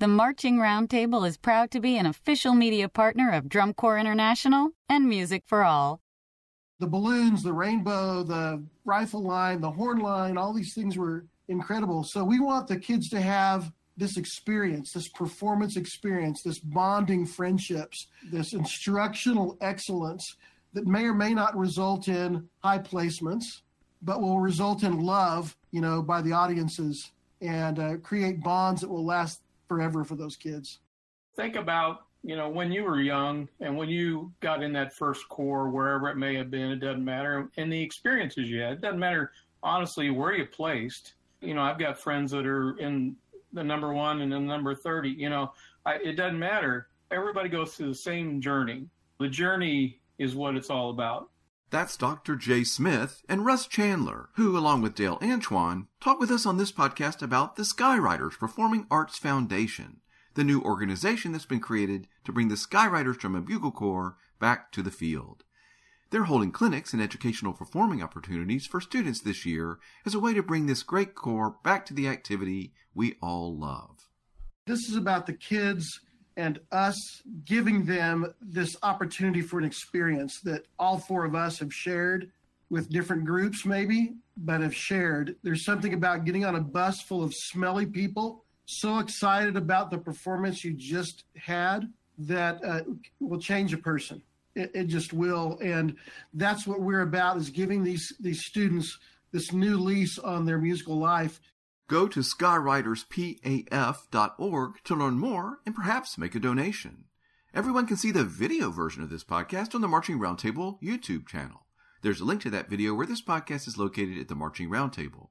The Marching Roundtable is proud to be an official media partner of Drum Corps International and Music for All. The balloons, the rainbow, the rifle line, the horn line, all these things were incredible. So we want the kids to have this experience, this performance experience, this bonding friendships, this instructional excellence that may or may not result in high placements, but will result in love, you know, by the audiences and uh, create bonds that will last forever for those kids. Think about, you know, when you were young and when you got in that first corps, wherever it may have been, it doesn't matter, and the experiences you had. It doesn't matter, honestly, where you placed. You know, I've got friends that are in the number one and the number 30. You know, I, it doesn't matter. Everybody goes through the same journey. The journey is what it's all about. That's Dr. Jay Smith and Russ Chandler, who, along with Dale Antoine, talk with us on this podcast about the Sky Ryders Performing Arts Foundation, the new organization that's been created to bring the Sky Ryders Drum and Bugle Corps back to the field. They're holding clinics and educational performing opportunities for students this year as a way to bring this great corps back to the activity we all love. This is about the kids and us giving them this opportunity for an experience that all four of us have shared with different groups, maybe, but have shared. There's something about getting on a bus full of smelly people, so excited about the performance you just had that uh, will change a person. It, it just will, and that's what we're about: is giving these these students this new lease on their musical life Go to skyryderspaf.org to learn more and perhaps make a donation. Everyone can see the video version of this podcast on the Marching Roundtable YouTube channel. There's a link to that video where this podcast is located at the Marching Roundtable.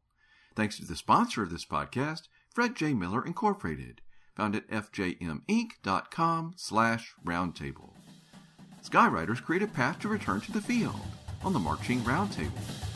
Thanks to the sponsor of this podcast, Fred J. Miller Incorporated, found at fjminc.com slash roundtable. Sky Ryders create a path to return to the field on the Marching Roundtable.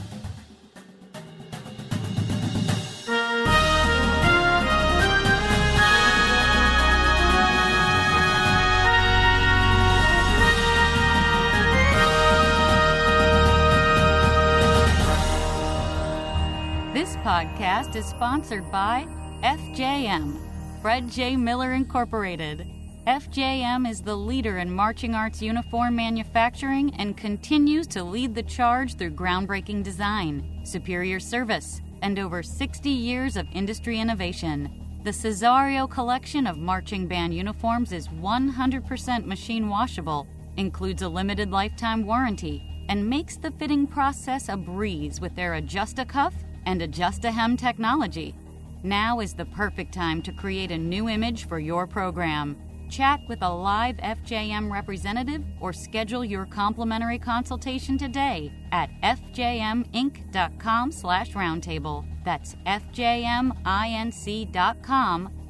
Podcast is sponsored by FJM, Fred J. Miller Incorporated. FJM is the leader in marching arts uniform manufacturing and continues to lead the charge through groundbreaking design, superior service, and over 60 years of industry innovation. The Cesario collection of marching band uniforms is 100% machine washable, includes a limited lifetime warranty, and makes the fitting process a breeze with their Adjust-A-Cuff and Adjust-A-Hem technology. Now is the perfect time to create a new image for your program. Chat with a live FJM representative or schedule your complimentary consultation today at fjminc.com slash roundtable. That's fjminc.com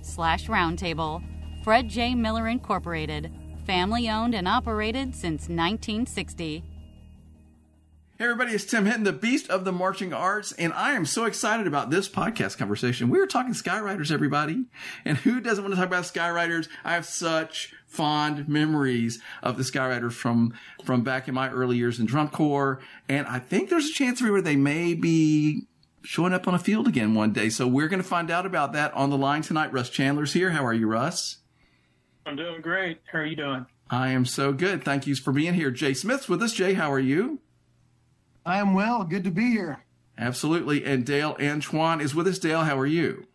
slash roundtable. Fred J. Miller Incorporated, family owned and operated since 1960. Hey everybody, it's Tim Hinton, the Beast of the Marching Arts, and I am so excited about this podcast conversation. We are talking Sky Ryders, everybody. And who doesn't want to talk about Sky Ryders? I have such fond memories of the Sky Ryders from, from back in my early years in drum corps. And I think there's a chance where they may be showing up on a field again one day. So we're going to find out about that on the line tonight. Russ Chandler's here. How are you, Russ? I'm doing great. How are you doing? I am so good. Thank you for being here. Jay Smith's with us. Jay, how are you? I am well. Good to be here. Absolutely. And Dale Antoine is with us. Dale, how are you?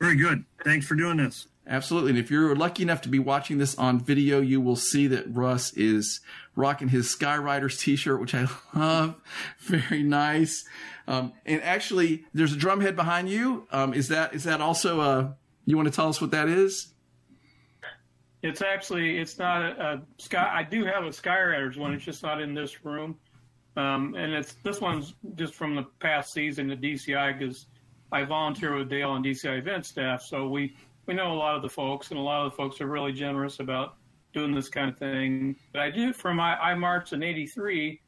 Very good. Thanks for doing this. Absolutely. And if you're lucky enough to be watching this on video, you will see that Russ is rocking his Sky Ryders t-shirt, which I love. Very nice. Um, and actually, there's a drum head behind you. Um, is that is that also a? You want to tell us what that is? It's actually it's not a, a sky. I do have a Sky Ryders one. It's just not in this room. Um, and it's this one's just from the past season at DCI because I volunteer with Dale and DCI event staff, so we we know a lot of the folks, and a lot of the folks are really generous about doing this kind of thing. But I do my I marched in '83.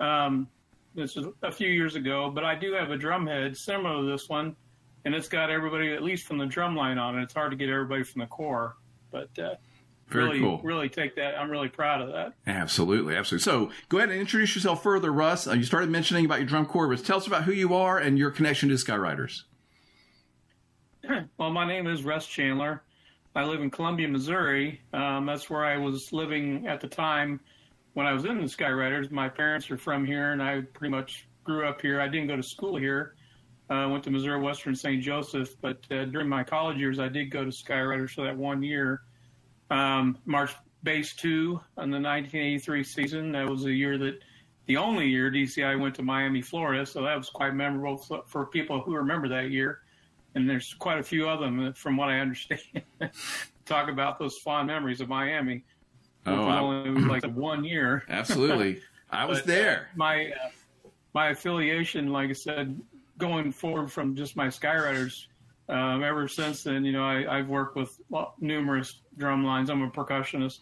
Um, this is a few years ago, but I do have a drum head similar to this one, and it's got everybody at least from the drum line on it. It's hard to get everybody from the corps, but uh, Very really, cool. really take that. I'm really proud of that. Absolutely, absolutely. So go ahead and introduce yourself further, Russ. Uh, you started mentioning about your drum corps, but tell us about who you are and your connection to Sky Ryders. Well, my name is Russ Chandler. I live in Columbia, Missouri. Um, that's where I was living at the time when I was in the Sky Ryders. My parents are from here, and I pretty much grew up here. I didn't go to school here. I uh, went to Missouri Western St. Joseph, but uh, during my college years, I did go to Sky Ryders for that one year. Um, March Base 2 on the 1983 season. That was the year that the only year DCI went to Miami, Florida. So that was quite memorable for people who remember that year. And there's quite a few of them, from what I understand. Talk about those fond memories of Miami. Oh, only was like one year. Absolutely, I was uh, there. My uh, my affiliation, like I said, going forward from just my Sky Ryders, um, ever since then, you know, I, have worked with numerous drum lines. I'm a percussionist.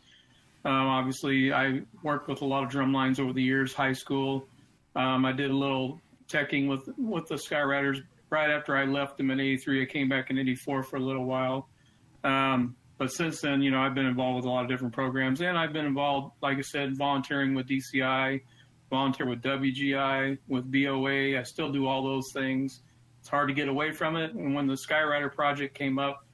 Um, obviously, I worked with a lot of drum lines over the years, high school. Um, I did a little teching with with the Sky Ryders right after I left them in '83. I came back in '84 for a little while. Um, but since then, you know, I've been involved with a lot of different programs, and I've been involved, like I said, volunteering with DCI, volunteer with WGI, with BOA. I still do all those things. It's hard to get away from it. And when the Sky Ryder project came up,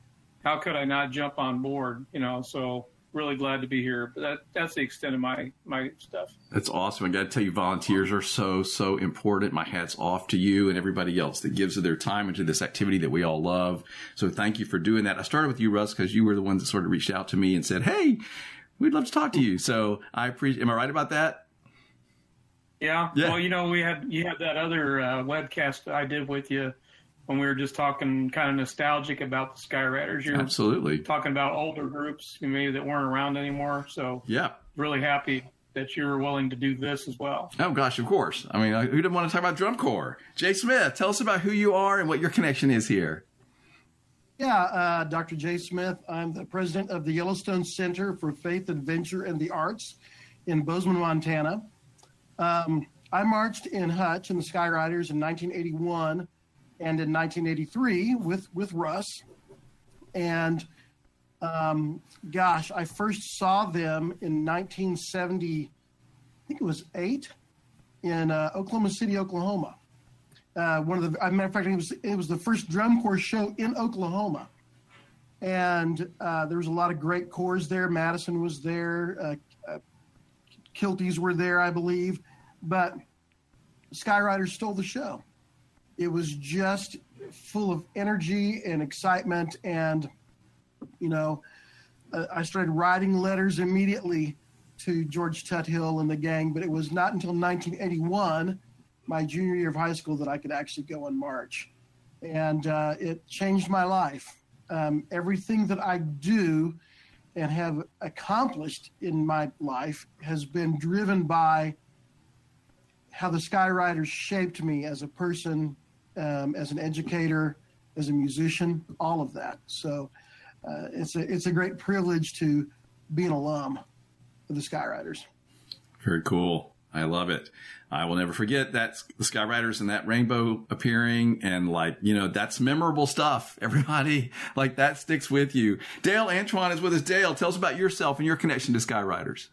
how could I not jump on board? You know, so really glad to be here. But that that's the extent of my my stuff. That's awesome. I got to tell you, volunteers are so so important. My hats off to you and everybody else that gives of their time into this activity that we all love. So thank you for doing that. I started with you, Russ, because you were the ones that sort of reached out to me and said, "Hey, we'd love to talk to you." So I appreciate. Am I right about that? Yeah. yeah. Well, you know, we had you had that other uh, webcast I did with you when we were just talking kind of nostalgic about the Sky Ryders. You're Absolutely. talking about older groups maybe that weren't around anymore. So yeah, really happy that you were willing to do this as well. Oh gosh, of course. I mean, who didn't want to talk about drum corps? Jay Smith, tell us about who you are and what your connection is here. Yeah, uh, Dr. Jay Smith. I'm the president of the Yellowstone Center for Faith, Adventure, and the Arts in Bozeman, Montana. Um, I marched in Hutch and the Sky Ryders in 1981 and in 1983 with with Russ. And um, gosh, I first saw them in 1970. I think it was eight in uh, Oklahoma City, Oklahoma. Uh, one of the, as a matter of fact, it was it was the first drum corps show in Oklahoma, and uh, there was a lot of great corps there. Madison was there, uh, uh, Kilties were there, I believe, but Sky Ryders stole the show it was just full of energy and excitement and you know i started writing letters immediately to george tuthill and the gang but it was not until 1981 my junior year of high school that i could actually go and march. And uh, it changed my life. Um, everything that i do and have accomplished in my life has been driven by how the Sky Ryders shaped me as a person um, as an educator, as a musician, all of that. So uh, it's a it's a great privilege to be an alum of the Sky Ryders. Very cool. I love it. I will never forget that the Sky Ryders and that rainbow appearing and like, you know, that's memorable stuff. Everybody like that sticks with you. Dale Antoine is with us. Dale, tell us about yourself and your connection to Sky Ryders.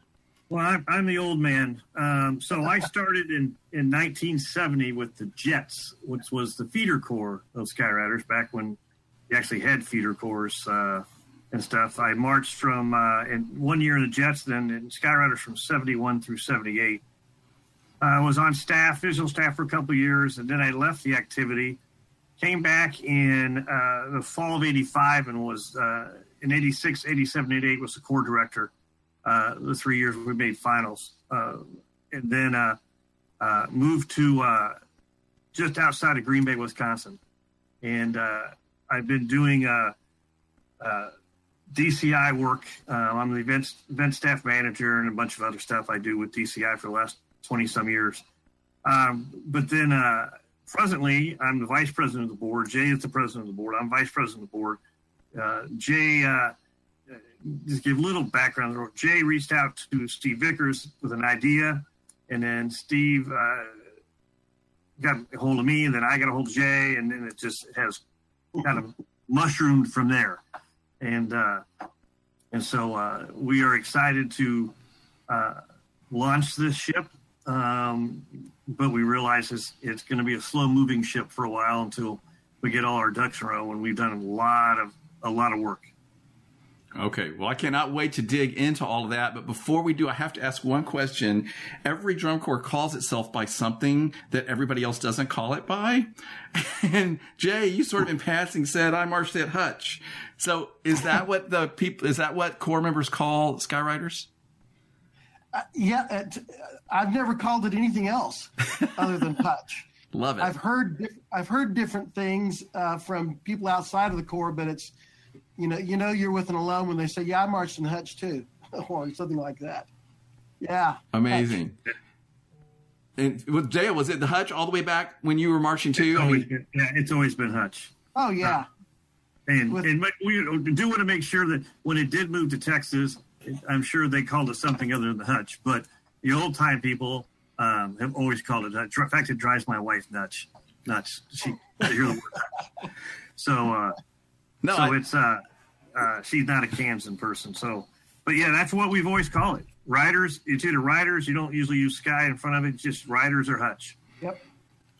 Well, I'm, I'm the old man. Um, so I started in, in 1970 with the Jets, which was the feeder corps of Sky Ryders back when you actually had feeder corps uh, and stuff. I marched from uh, in one year in the Jets, then in Sky Ryders from 71 through 78. I was on staff, visual staff for a couple years, and then I left the activity. Came back in uh, the fall of 85 and was uh, in 86, 87, 88 was the corps director uh, the three years we made finals, uh, and then uh, uh moved to uh, just outside of Green Bay, Wisconsin, and I've been doing DCI work. I'm the event event staff manager and a bunch of other stuff I do with DCI for the last twenty some years. Um, but then presently, I'm the vice president of the board. Jay is the president of the board. I'm vice president of the board. Jay just give a little background. Jay reached out to Steve Vickers with an idea, and then Steve uh, got a hold of me, and then I got a hold of Jay, and then it just has kind of mushroomed from there. And uh, and so uh, we are excited to uh, launch this ship, um, but we realize it's, it's going to be a slow moving ship for a while until we get all our ducks in a row. And we've done a lot of a lot of work. Okay, well, I cannot wait to dig into all of that. But before we do, I have to ask one question. Every drum corps calls itself by something that everybody else doesn't call it by. And Jay, you sort of in passing said, I marched at Hutch. So is that what the people, is that what corps members call Sky Ryders? Uh, yeah, it, I've never called it anything else other than Hutch. Love it. I've heard I've heard different things uh, from people outside of the corps, but it's you know you know you're with an alum when they say, "Yeah, I marched in Hutch too," or something like that. Yeah, amazing. Hutch. And with Jay, was it the Hutch all the way back when you were marching too? It's always been, yeah, it's always been Hutch. Oh yeah. Uh, and with, and we do want to make sure that when it did move to Texas, I'm sure they called it something other than the Hutch, but the old time people um, have always called it Hutch. In fact, it drives my wife nuts. Nuts. She hear the word Hutch. So, uh, no, so I, it's uh, uh, she's not a Kansan person. So, but yeah, that's what we've always called it. Riders. It's either riders. You don't usually use sky in front of it. It's just riders or Hutch. Yep.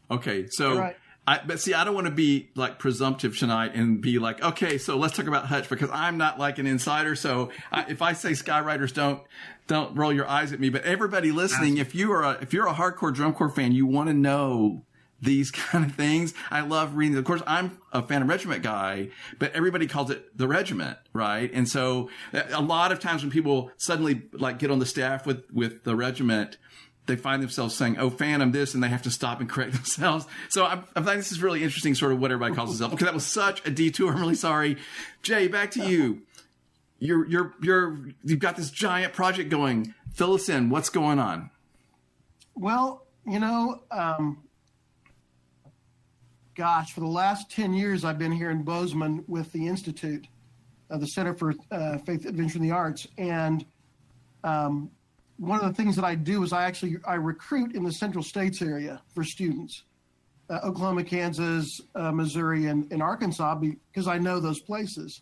Okay, so. Right. I, but see, I don't want to be like presumptive tonight and be like, okay, so let's talk about Hutch because I'm not like an insider. So I, if I say Sky Ryders, don't don't roll your eyes at me. But everybody listening, if you are a, if you're a hardcore drum corps fan, you want to know these kind of things. I love reading. Of course, I'm a Phantom Regiment guy, but everybody calls it the regiment, right? And so a lot of times when people suddenly like get on the staff with with the regiment, they find themselves saying, "Oh, Phantom this," and they have to stop and correct themselves. So I'm, I'm think this is really interesting, sort of what everybody calls themselves. Because that was such a detour. I'm really sorry. Jay, back to you. You're you're you're you've got this giant project going. Fill us in. What's going on? Well, you know, um, gosh, for the last ten years, I've been here in Bozeman with the Institute, uh, the Center for uh, Faith, Adventure, and the Arts, and um, one of the things that I do is I actually I recruit in the Central States area for students, uh, Oklahoma, Kansas, uh, Missouri, and, and Arkansas, because I know those places.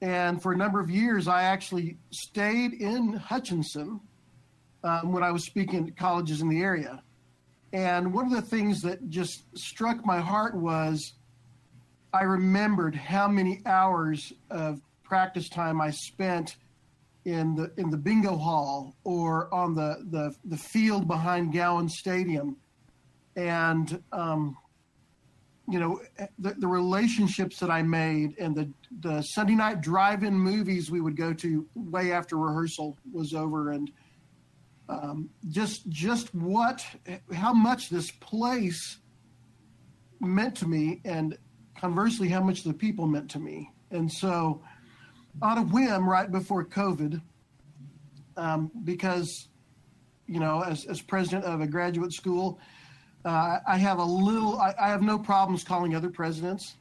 And for a number of years, I actually stayed in Hutchinson um, when I was speaking at colleges in the area. And one of the things that just struck my heart was I remembered how many hours of practice time I spent in the in the bingo hall or on the the, the field behind Gowan Stadium, and um, you know the, the relationships that I made and the the Sunday night drive-in movies we would go to way after rehearsal was over. And um, just just what how much this place meant to me and conversely how much the people meant to me and so on a whim right before COVID, um, because you know, as, as president of a graduate school, uh, I have a little, I, I, have no problems calling other presidents.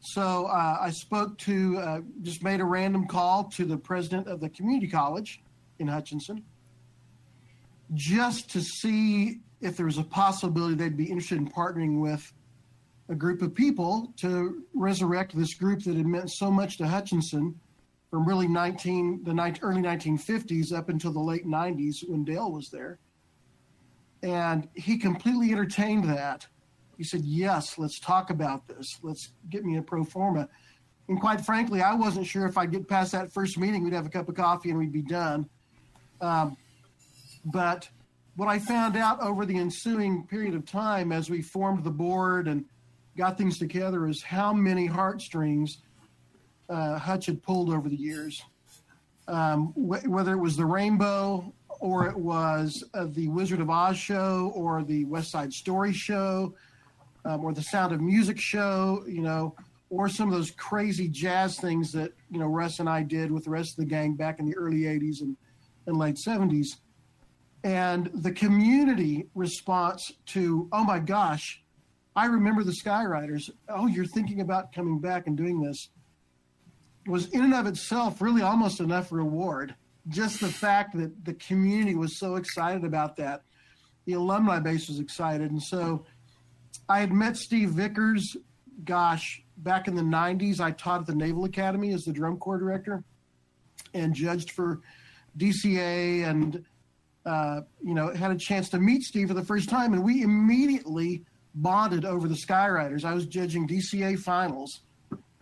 So uh, I spoke to, uh, just made a random call to the president of the community college in Hutchinson, just to see if there was a possibility they'd be interested in partnering with a group of people to resurrect this group that had meant so much to Hutchinson from really 19 the early 1950s up until the late 90s when Dale was there. And he completely entertained that. He said, "Yes, let's talk about this. Let's get me a pro forma." And quite frankly, I wasn't sure if I'd get past that first meeting. We'd have a cup of coffee and we'd be done. Um, but what I found out over the ensuing period of time as we formed the board and got things together is how many heartstrings uh, Hutch had pulled over the years. Um, wh- whether it was the Rainbow or it was uh, the Wizard of Oz show or the West Side Story show um, or the Sound of Music show, you know, or some of those crazy jazz things that, you know, Russ and I did with the rest of the gang back in the early 80s and, and late 70s. And the community response to, oh my gosh, I remember the Sky Ryders. Oh, you're thinking about coming back and doing this. Was in and of itself really almost enough reward. Just the fact that the community was so excited about that. The alumni base was excited. And so I had met Steve Vickers, gosh, back in the 90s. I taught at the Naval Academy as the drum corps director and judged for DCA and, uh, you know, had a chance to meet Steve for the first time. And we immediately bonded over the Sky Ryders. I was judging DCA finals,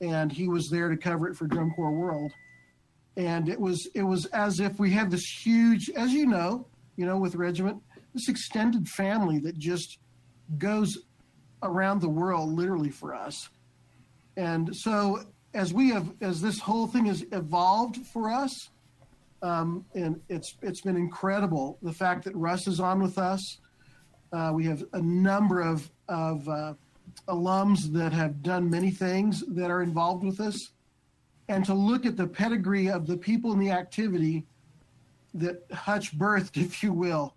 and he was there to cover it for Drum Corps World. and it was it was as if we had this huge, as you know, you know, with regiment, this extended family that just goes around the world literally for us. And so as we have as this whole thing has evolved for us, um, and it's it's been incredible the fact that Russ is on with us. Uh, we have a number of of uh, alums that have done many things that are involved with us, and to look at the pedigree of the people in the activity that Hutch birthed, if you will,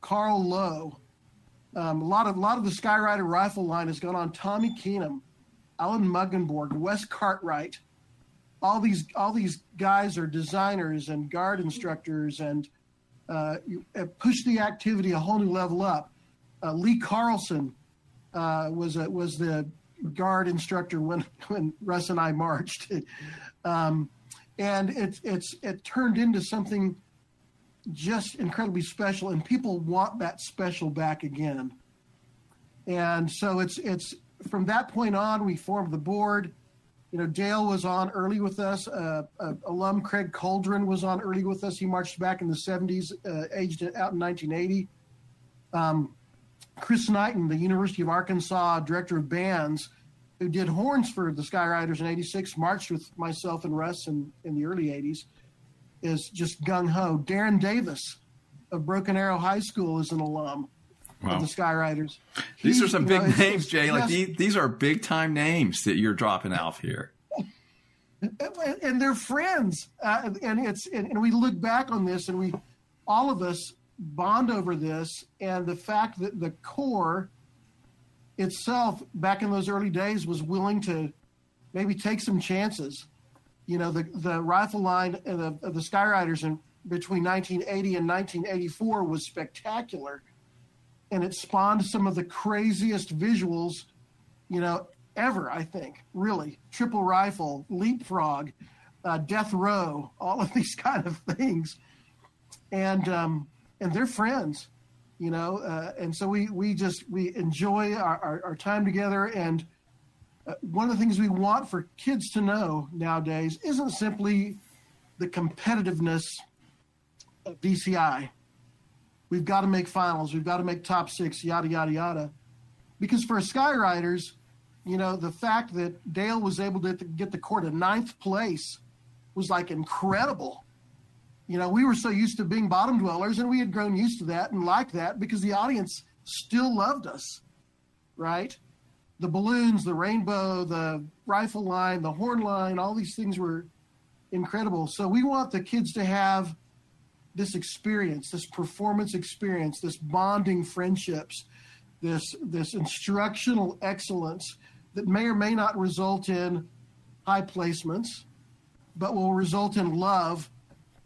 Carl Lowe. Um, a lot of a lot of the Sky Ryder rifle line has gone on Tommy Keenum, Alan Muggenborg, Wes Cartwright. All these all these guys are designers and guard instructors and uh, push the activity a whole new level up. Uh, Lee Carlson uh, was a, was the guard instructor when when Russ and I marched, um, and it's it's it turned into something just incredibly special, and people want that special back again. And so it's it's from that point on, we formed the board. You know, Dale was on early with us. Uh, uh, alum Craig Coldren was on early with us. He marched back in the 70s, uh, aged out in 1980. Um, Chris Knighton, the University of Arkansas director of bands, who did horns for the Sky Ryders in 86, marched with myself and Russ in, in the early 80s is just gung ho. Darren Davis of Broken Arrow High School is an alum wow. of the Sky Ryders. These are some big know, names, Jay. Like these, these are big time names that you're dropping out here. And they're friends, uh, and it's and, and we look back on this, and we, all of us, bond over this, and the fact that the Corps itself, back in those early days, was willing to maybe take some chances you know, the, the rifle line of the, of the Sky Ryders in between 1980 and 1984 was spectacular. And it spawned some of the craziest visuals, you know, ever, I think, really. Triple rifle, leapfrog, uh, death row, all of these kind of things. And, um, and they're friends, you know, uh, and so we, we just, we enjoy our, our, our time together and, uh, one of the things we want for kids to know nowadays isn't simply the competitiveness of DCI. We've got to make finals. We've got to make top six, yada, yada, yada. Because for Sky Ryders, you know, the fact that Dale was able to get the court to ninth place was like incredible. You know, we were so used to being bottom dwellers and we had grown used to that and liked that because the audience still loved us, right? the balloons, the rainbow, the rifle line, the horn line, all these things were incredible. So we want the kids to have this experience, this performance experience, this bonding friendships, this this instructional excellence that may or may not result in high placements, but will result in love,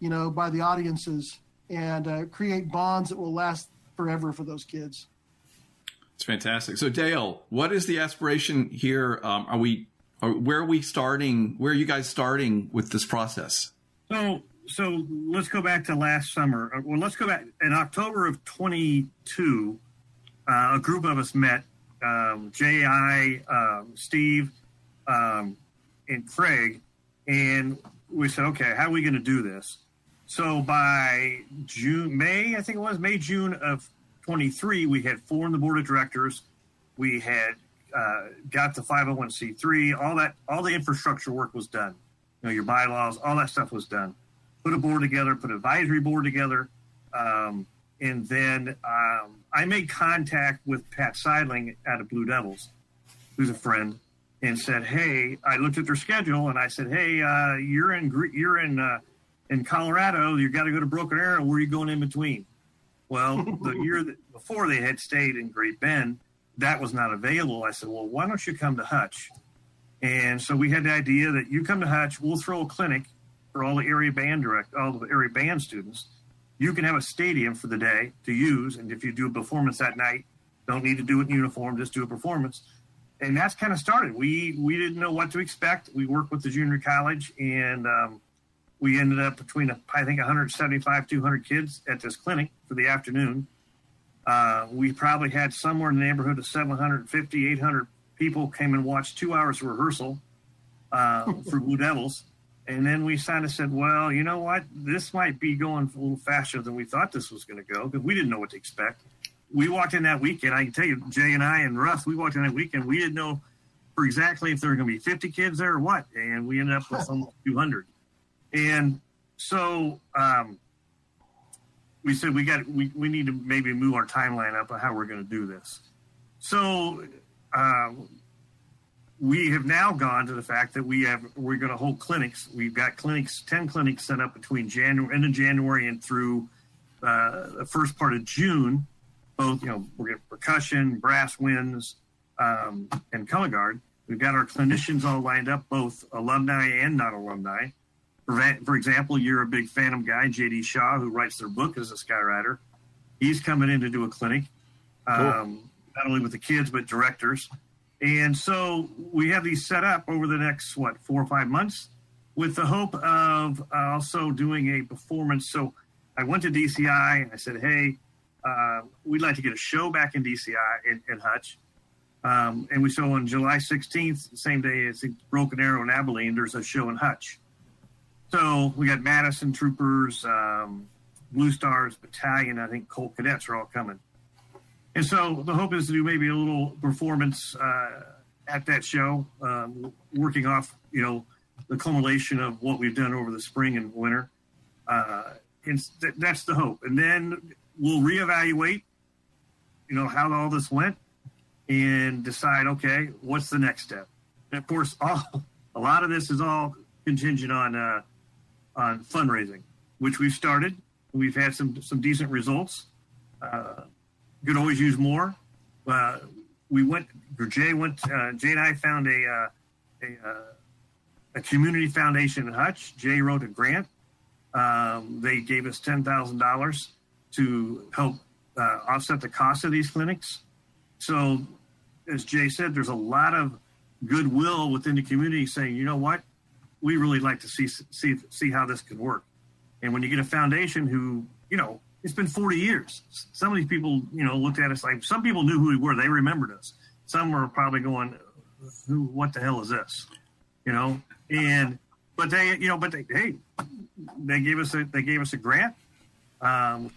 you know, by the audiences and uh, create bonds that will last forever for those kids. It's fantastic. So Dale, what is the aspiration here? Um, are we, are, where are we starting? Where are you guys starting with this process? So, so let's go back to last summer. Uh, well, let's go back in October of 22. Uh, a group of us met. Um, J.I., um, Steve, um, and Craig, and we said, okay, how are we going to do this? So by June, May, I think it was May, June of 23, we had four formed the board of directors. We had uh, got the 501c3. All that, all the infrastructure work was done. You know, your bylaws, all that stuff was done. Put a board together, put an advisory board together, um, and then um, I made contact with Pat Seidling out of Blue Devils, who's a friend, and said, "Hey, I looked at their schedule and I said, "Hey, uh, you're in you're in uh, in Colorado. You got to go to Broken Arrow. Where are you going in between?" Well, the year that, before they had stayed in Great Bend, that was not available. I said, well, why don't you come to Hutch? And so we had the idea that you come to Hutch, we'll throw a clinic for all the area band direct, all the area band students. You can have a stadium for the day to use, and if you do a performance that night, don't need to do it in uniform, just do a performance. And that's kind of started. We we didn't know what to expect. We worked with the junior college, and um, we ended up between I think 175 200 kids at this clinic for the afternoon. Uh, we probably had somewhere in the neighborhood of 750 800 people came and watched two hours of rehearsal uh, for Blue Devils, And then we kind of said, well, you know what? This might be going a little faster than we thought this was going to go because we didn't know what to expect. We walked in that weekend. I can tell you, Jay and I and Russ, we walked in that weekend. We didn't know for exactly if there were going to be 50 kids there or what. And we ended up with almost 200. And so um, we said we got we, we need to maybe move our timeline up on how we're going to do this. So uh, we have now gone to the fact that we have we're going to hold clinics. We've got clinics, ten clinics set up between January end of January and through uh, the first part of June. Both you know we're percussion, brass winds, um, and color guard. We've got our clinicians all lined up, both alumni and not alumni. For, for example, you're a big Phantom guy, JD Shaw, who writes their book as a Sky Ryder. He's coming in to do a clinic, um, cool. not only with the kids but directors. And so we have these set up over the next, what, four or five months with the hope of also doing a performance. So I went to DCI and I said, hey, uh, we'd like to get a show back in DCI in, in Hutch. Um, and we saw on July 16th, same day as Broken Arrow in Abilene, there's a show in Hutch. So we got Madison Troopers, um, Blue Stars Battalion, I think Colt Cadets are all coming. And so the hope is to do maybe a little performance uh, at that show, um, working off, you know, the culmination of what we've done over the spring and winter. Uh, and th- that's the hope. And then we'll reevaluate, you know, how all this went and decide, okay, what's the next step? And of course, all, a lot of this is all contingent on uh, on fundraising, which we've started. We've had some some decent results. Uh, could always use more. Uh, we went, Jay went, uh, Jay and I found a, uh, a, uh, a, community foundation in Hutch. Jay wrote a grant. Um, they gave us $10,000 to help uh, offset the cost of these clinics. So, as Jay said, there's a lot of goodwill within the community saying, you know what, we really like to see see see how this can work. And when you get a foundation who, you know, it's been 40 years. Some of these people, you know, looked at us like some people knew who we were. They remembered us. Some were probably going, "Who? What the hell is this?" You know. And but they, you know, but they, hey, they gave us a they gave us a grant, um,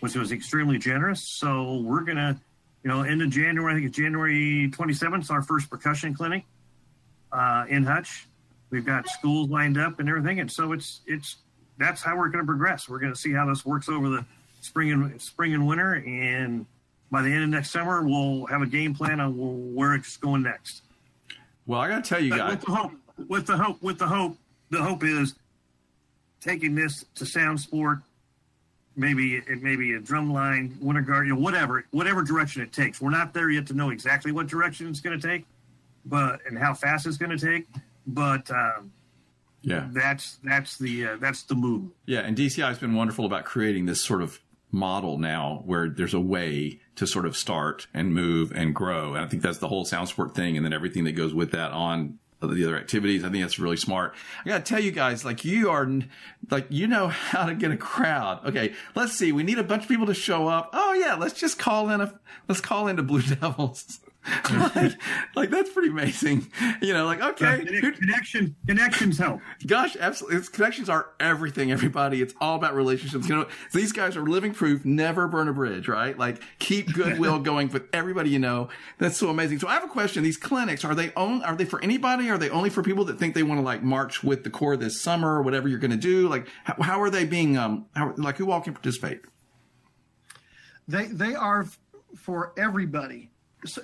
which was extremely generous. So we're gonna, you know, end of January. I think it's January 27th. Our first percussion clinic uh, in Hutch. We've got schools lined up and everything, and so it's it's that's how we're going to progress. We're going to see how this works over the spring and spring and winter, and by the end of next summer, we'll have a game plan on where it's going next. Well, I got to tell you guys, with the hope, with the hope, with the hope, the hope is taking this to SoundSport, maybe it maybe a drum line, winter guard, you know, whatever, whatever direction it takes. We're not there yet to know exactly what direction it's going to take, but and how fast it's going to take, but. Um, yeah, that's that's the uh, that's the move. Yeah, and DCI has been wonderful about creating this sort of model now where there's a way to sort of start and move and grow. And I think that's the whole SoundSport thing, and then everything that goes with that on the other activities. I think that's really smart. I got to tell you guys, like you are, like you know how to get a crowd. Okay, let's see. We need a bunch of people to show up. Oh yeah, let's just call in a let's call in into Blue Devils. like, like, that's pretty amazing. You know, like okay, yeah, connection connections help. Gosh, absolutely. It's, connections are everything. Everybody, it's all about relationships. You know, these guys are living proof. Never burn a bridge, right? Like keep goodwill going with everybody you know. That's so amazing. So I have a question. These clinics are they own? Are they for anybody? Are they only for people that think they want to like march with the corps this summer or whatever you're going to do? Like how, how, are they being? Um, how, like who all can participate? They they are for everybody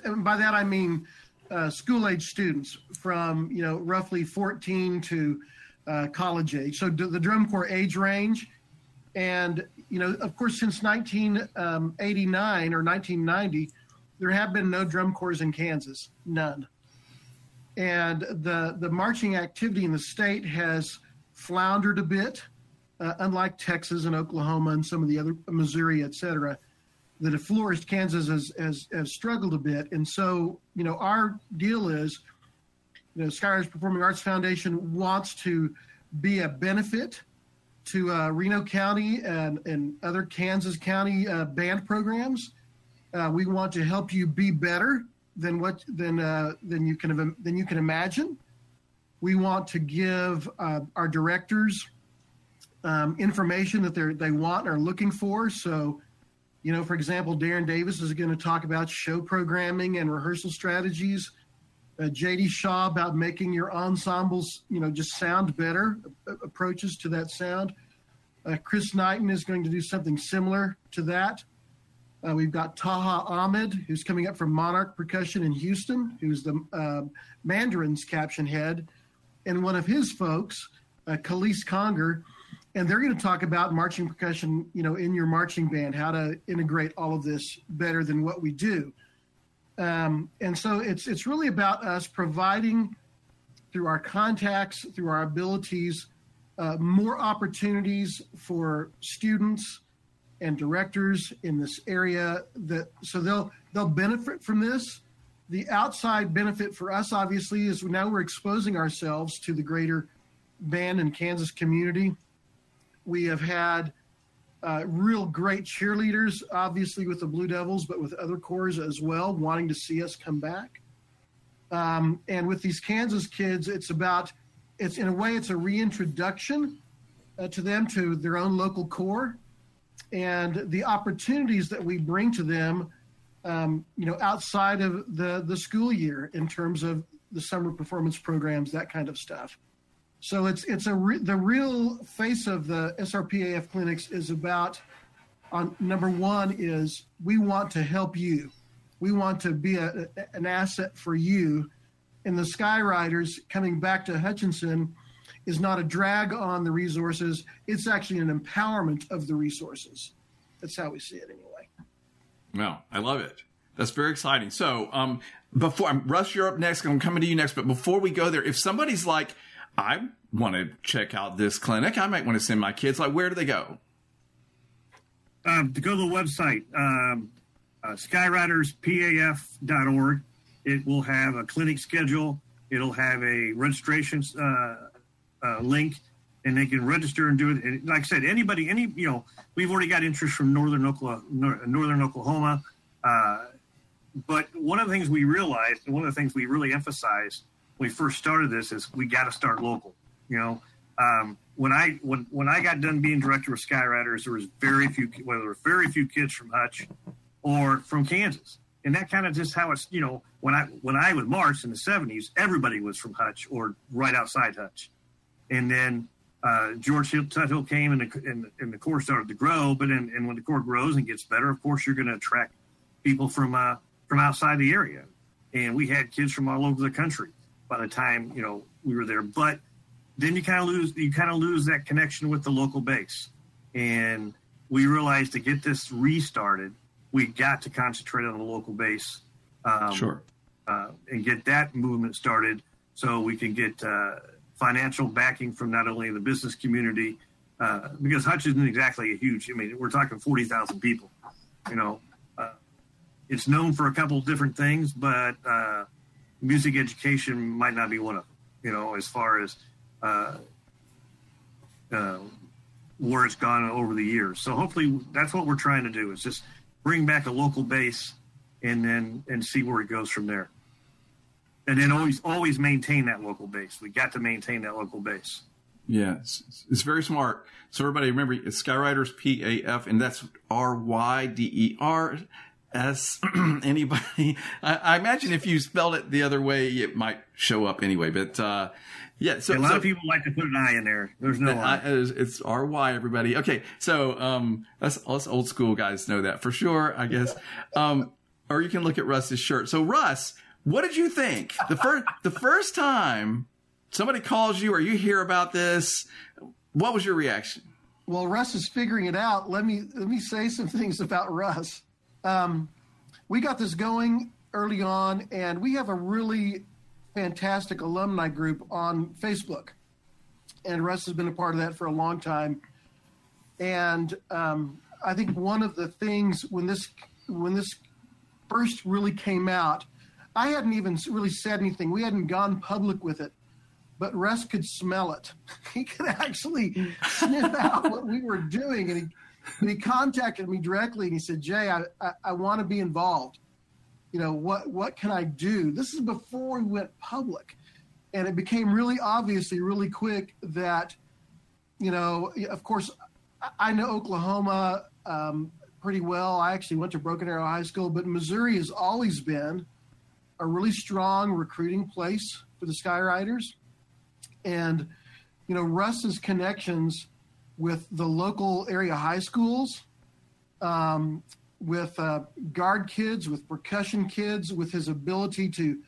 and by that I mean uh, school age students from you know roughly 14 to uh, college age. So the drum corps age range, and you know of course since 1989 or 1990, there have been no drum corps in Kansas, none. And the the marching activity in the state has floundered a bit, uh, unlike Texas and Oklahoma and some of the other Missouri, et cetera that have flourished, Kansas has, has, has struggled a bit. And so, you know, our deal is, you know, Sky Ryders Performing Arts Foundation wants to be a benefit to uh, Reno County and, and other Kansas County uh, band programs. Uh, we want to help you be better than what than uh, than you can than you can imagine. We want to give uh, our directors um, information that they they want and are looking for. So, you know, for example, Darren Davis is going to talk about show programming and rehearsal strategies. Uh, JD Shaw about making your ensembles, you know, just sound better, uh, approaches to that sound. Uh, Chris Knighton is going to do something similar to that. Uh, we've got Taha Ahmed, who's coming up from Monarch Percussion in Houston, who's the uh, Mandarin's caption head, and one of his folks, uh, Khalees Conger, and they're going to talk about marching percussion, you know, in your marching band, how to integrate all of this better than what we do. Um, and so it's it's really about us providing through our contacts, through our abilities, uh, more opportunities for students and directors in this area that so they'll they'll benefit from this. The outside benefit for us obviously is now we're exposing ourselves to the greater band and Kansas community. We have had uh, real great cheerleaders, obviously with the Blue Devils, but with other corps as well, wanting to see us come back. Um, and with these Kansas kids, it's about it's in a way it's a reintroduction uh, to them to their own local corps and the opportunities that we bring to them um, you know outside of the the school year in terms of the summer performance programs that kind of stuff so it's it's a re- the real face of the srpaf clinics is about on number one is we want to help you we want to be a, an asset for you and the Sky Ryders coming back to Hutchinson is not a drag on the resources. It's actually an empowerment of the resources. That's how we see it anyway. Well, I love it. That's very exciting. So, um, before I'm Russ, you're up next. I'm coming to you next. But before we go there, if somebody's like, I want to check out this clinic, I might want to send my kids. Like, where do they go? Um, to go to the website, um, uh, skyryderspaf.org. It will have a clinic schedule. It'll have a registration uh, uh, link, and they can register and do it. And like I said, anybody, any you know, we've already got interest from northern Oklahoma, northern Oklahoma. Uh, but one of the things we realized, and one of the things we really emphasized we first started this, is we got to start local. You know, um, when I when when I got done being director of Sky Ryders, there was very few, well, there were very few kids from Hutch or from Kansas and that kind of just how it's you know when I when I was March in the '70s, everybody was from Hutch or right outside Hutch, and then uh, George Tuthill came and the, and, and the corps started to grow. But in, and when the corps grows and gets better, of course, you're going to attract people from uh, from outside the area. And we had kids from all over the country by the time you know we were there. But then you kind of lose you kind of lose that connection with the local base. And we realized to get this restarted, we got to concentrate on the local base. Um, sure. Uh, and get that movement started so we can get uh, financial backing from not only the business community, uh, because Hutch isn't exactly a huge, I mean, we're talking 40,000 people. You know, uh, it's known for a couple of different things, but uh, music education might not be one of them, you know, as far as uh, where it's gone over the years. So hopefully that's what we're trying to do is just – bring back a local base, and then and see where it goes from there. And then always always maintain that local base. We got to maintain that local base. Yeah, it's, it's very smart. So everybody remember, it's Sky Ryders P A F, and that's R Y D E R S. Anybody? I, I, imagine if you spelled it the other way, it might show up anyway. But uh, yeah, so a lot so, of people like to put an I in there. There's no I. It's R Y. Everybody. Okay, so um, us, us old school guys know that for sure. I guess. Um, or you can look at Russ's shirt. So Russ, what did you think the first the first time somebody calls you or you hear about this? What was your reaction? Well, Russ is figuring it out. Let me let me say some things about Russ. Um, we got this going early on, and we have a really fantastic alumni group on Facebook. And Russ has been a part of that for a long time. And um, I think one of the things when this when this first really came out, I hadn't even really said anything. We hadn't gone public with it, but Russ could smell it. He could actually sniff out what we were doing, and he and he contacted me directly and he said, "Jay, I I, I want to be involved." you know what what can i do this is before we went public and it became really obviously really quick that, you know, of course, I know Oklahoma um, pretty well. I actually went to Broken Arrow High School, but Missouri has always been a really strong recruiting place for the Sky Ryders. And, you know, Russ's connections with the local area high schools, um, with uh, guard kids, with percussion kids, with his ability to,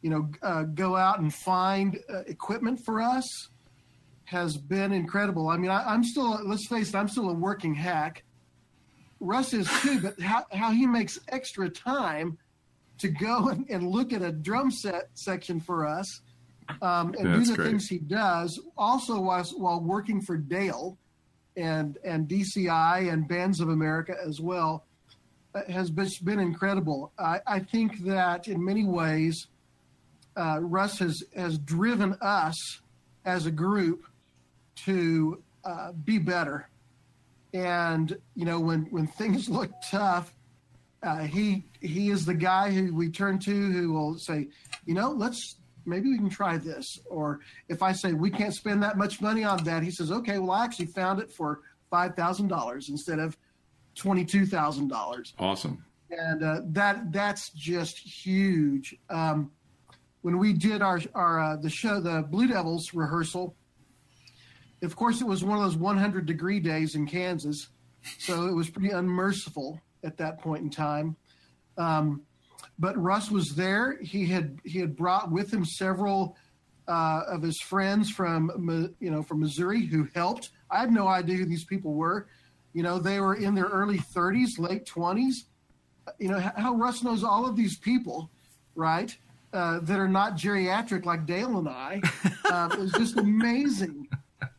you know, uh, go out and find uh, equipment for us has been incredible. I mean, I, am still, let's face it, I'm still a working hack. Russ is too, but how, how he makes extra time to go and, and look at a drum set section for us um, and That's do the great. things he does, also while, while working for Dale and and DCI and Bands of America as well, uh, has been incredible. I, I think that in many ways, uh, Russ has has driven us as a group to uh, be better. And you know, when when things look tough, uh, he he is the guy who we turn to who will say, you know, let's maybe we can try this. Or if I say we can't spend that much money on that, he says, okay, well, I actually found it for five thousand dollars instead of twenty two thousand dollars. Awesome. And uh, that that's just huge. Um, when we did our our uh, the show, the Blue Devils rehearsal, of course, it was one of those 100 degree days in Kansas, so it was pretty unmerciful at that point in time. Um, but Russ was there. He had he had brought with him several uh, of his friends from you know from Missouri who helped. I had no idea who these people were. You know, they were in their early 30s, late 20s. You know how Russ knows all of these people, right? Uh, that are not geriatric like Dale and I. Uh, it was just amazing,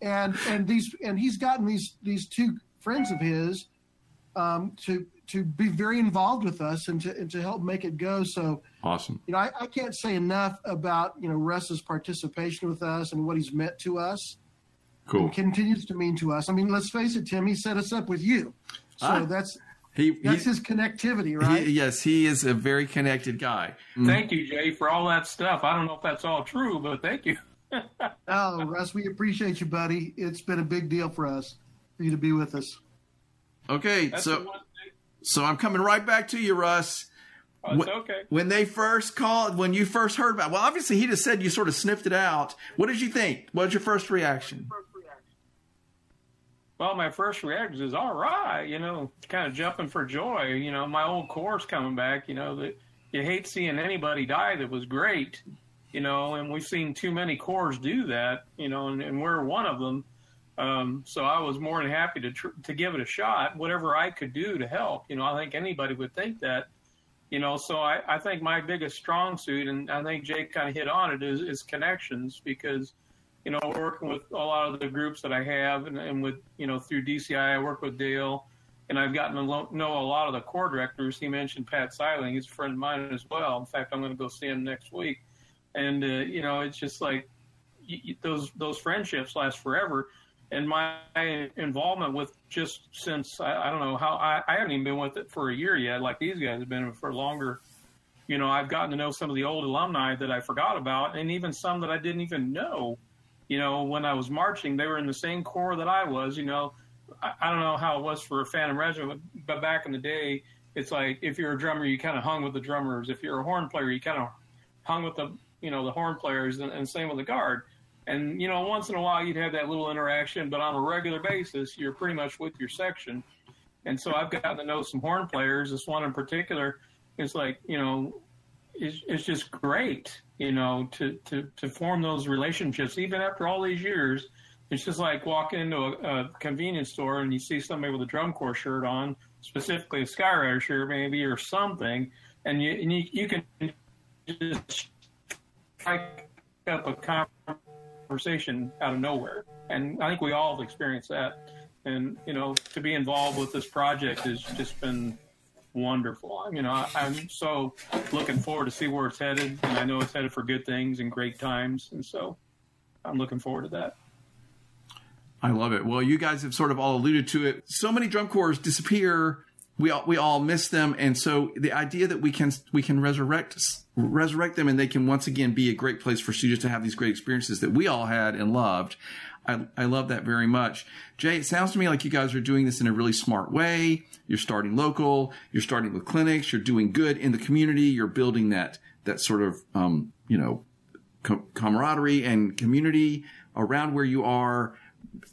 and and these and he's gotten these these two friends of his um, to to be very involved with us and to and to help make it go. So awesome. You know, I, I can't say enough about you know Russ's participation with us and what he's meant to us. Cool. continues to mean to us. I mean, let's face it, Tim. He set us up with you, so ah, that's he, that's he, his connectivity, right? He, yes, he is a very connected guy. Mm. Thank you, Jay, for all that stuff. I don't know if that's all true, but thank you. oh, Russ, we appreciate you, buddy. It's been a big deal for us for you to be with us. Okay, that's so so I'm coming right back to you, Russ. Oh, when, okay. When they first called, when you first heard about, well, obviously he just said you sort of sniffed it out. What did you think? What was your first reaction? Well, my first reaction is all right, you know, kind of jumping for joy. You know, my old corps coming back. You know that you hate seeing anybody die that was great. You know, and we've seen too many corps do that. You know, and, and we're one of them. Um, so I was more than happy to tr- to give it a shot, whatever I could do to help. You know, I think anybody would think that. You know, so I, I think my biggest strong suit, and I think Jake kind of hit on it, is, is connections because, you know, working with a lot of the groups that I have, and, and with you know through DCI, I work with Dale, and I've gotten to lo- know a lot of the corps directors. He mentioned Pat Seiling; he's a friend of mine as well. In fact, I'm going to go see him next week, and uh, you know, it's just like y- those those friendships last forever and my involvement with just since I, I don't know how I, I, haven't even been with it for a year yet, like these guys have been for longer. You know, I've gotten to know some of the old alumni that I forgot about, and even some that I didn't even know. You know, when I was marching, they were in the same corps that I was. You know, I, I don't know how it was for a Phantom Regiment, but back in the day, it's like if you're a drummer, you kind of hung with the drummers. If you're a horn player, you kind of hung with the you know the horn players, and, and same with the guard and, you know, once in a while you'd have that little interaction, but on a regular basis, you're pretty much with your section. And so I've gotten to know some horn players. This one in particular is like, you know, it's, it's just great, you know, to, to, to form those relationships. Even after all these years, it's just like walking into a, a convenience store and you see somebody with a drum corps shirt on, specifically a Sky Ryder shirt maybe or something, and you, and you, you can just strike up a conversation conversation out of nowhere. And I think we all have experienced that. And, you know, to be involved with this project has just been wonderful. You know, I, I'm so looking forward to see where it's headed. And I know it's headed for good things and great times. And so I'm looking forward to that. I love it. Well, you guys have sort of all alluded to it. So many drum corps disappear we all we all miss them, and so the idea that we can we can resurrect resurrect them, and they can once again be a great place for students to have these great experiences that we all had and loved. I, I love that very much. Jay, it sounds to me like you guys are doing this in a really smart way. You're starting local. You're starting with clinics. You're doing good in the community. You're building that that sort of um, you know com- camaraderie and community around where you are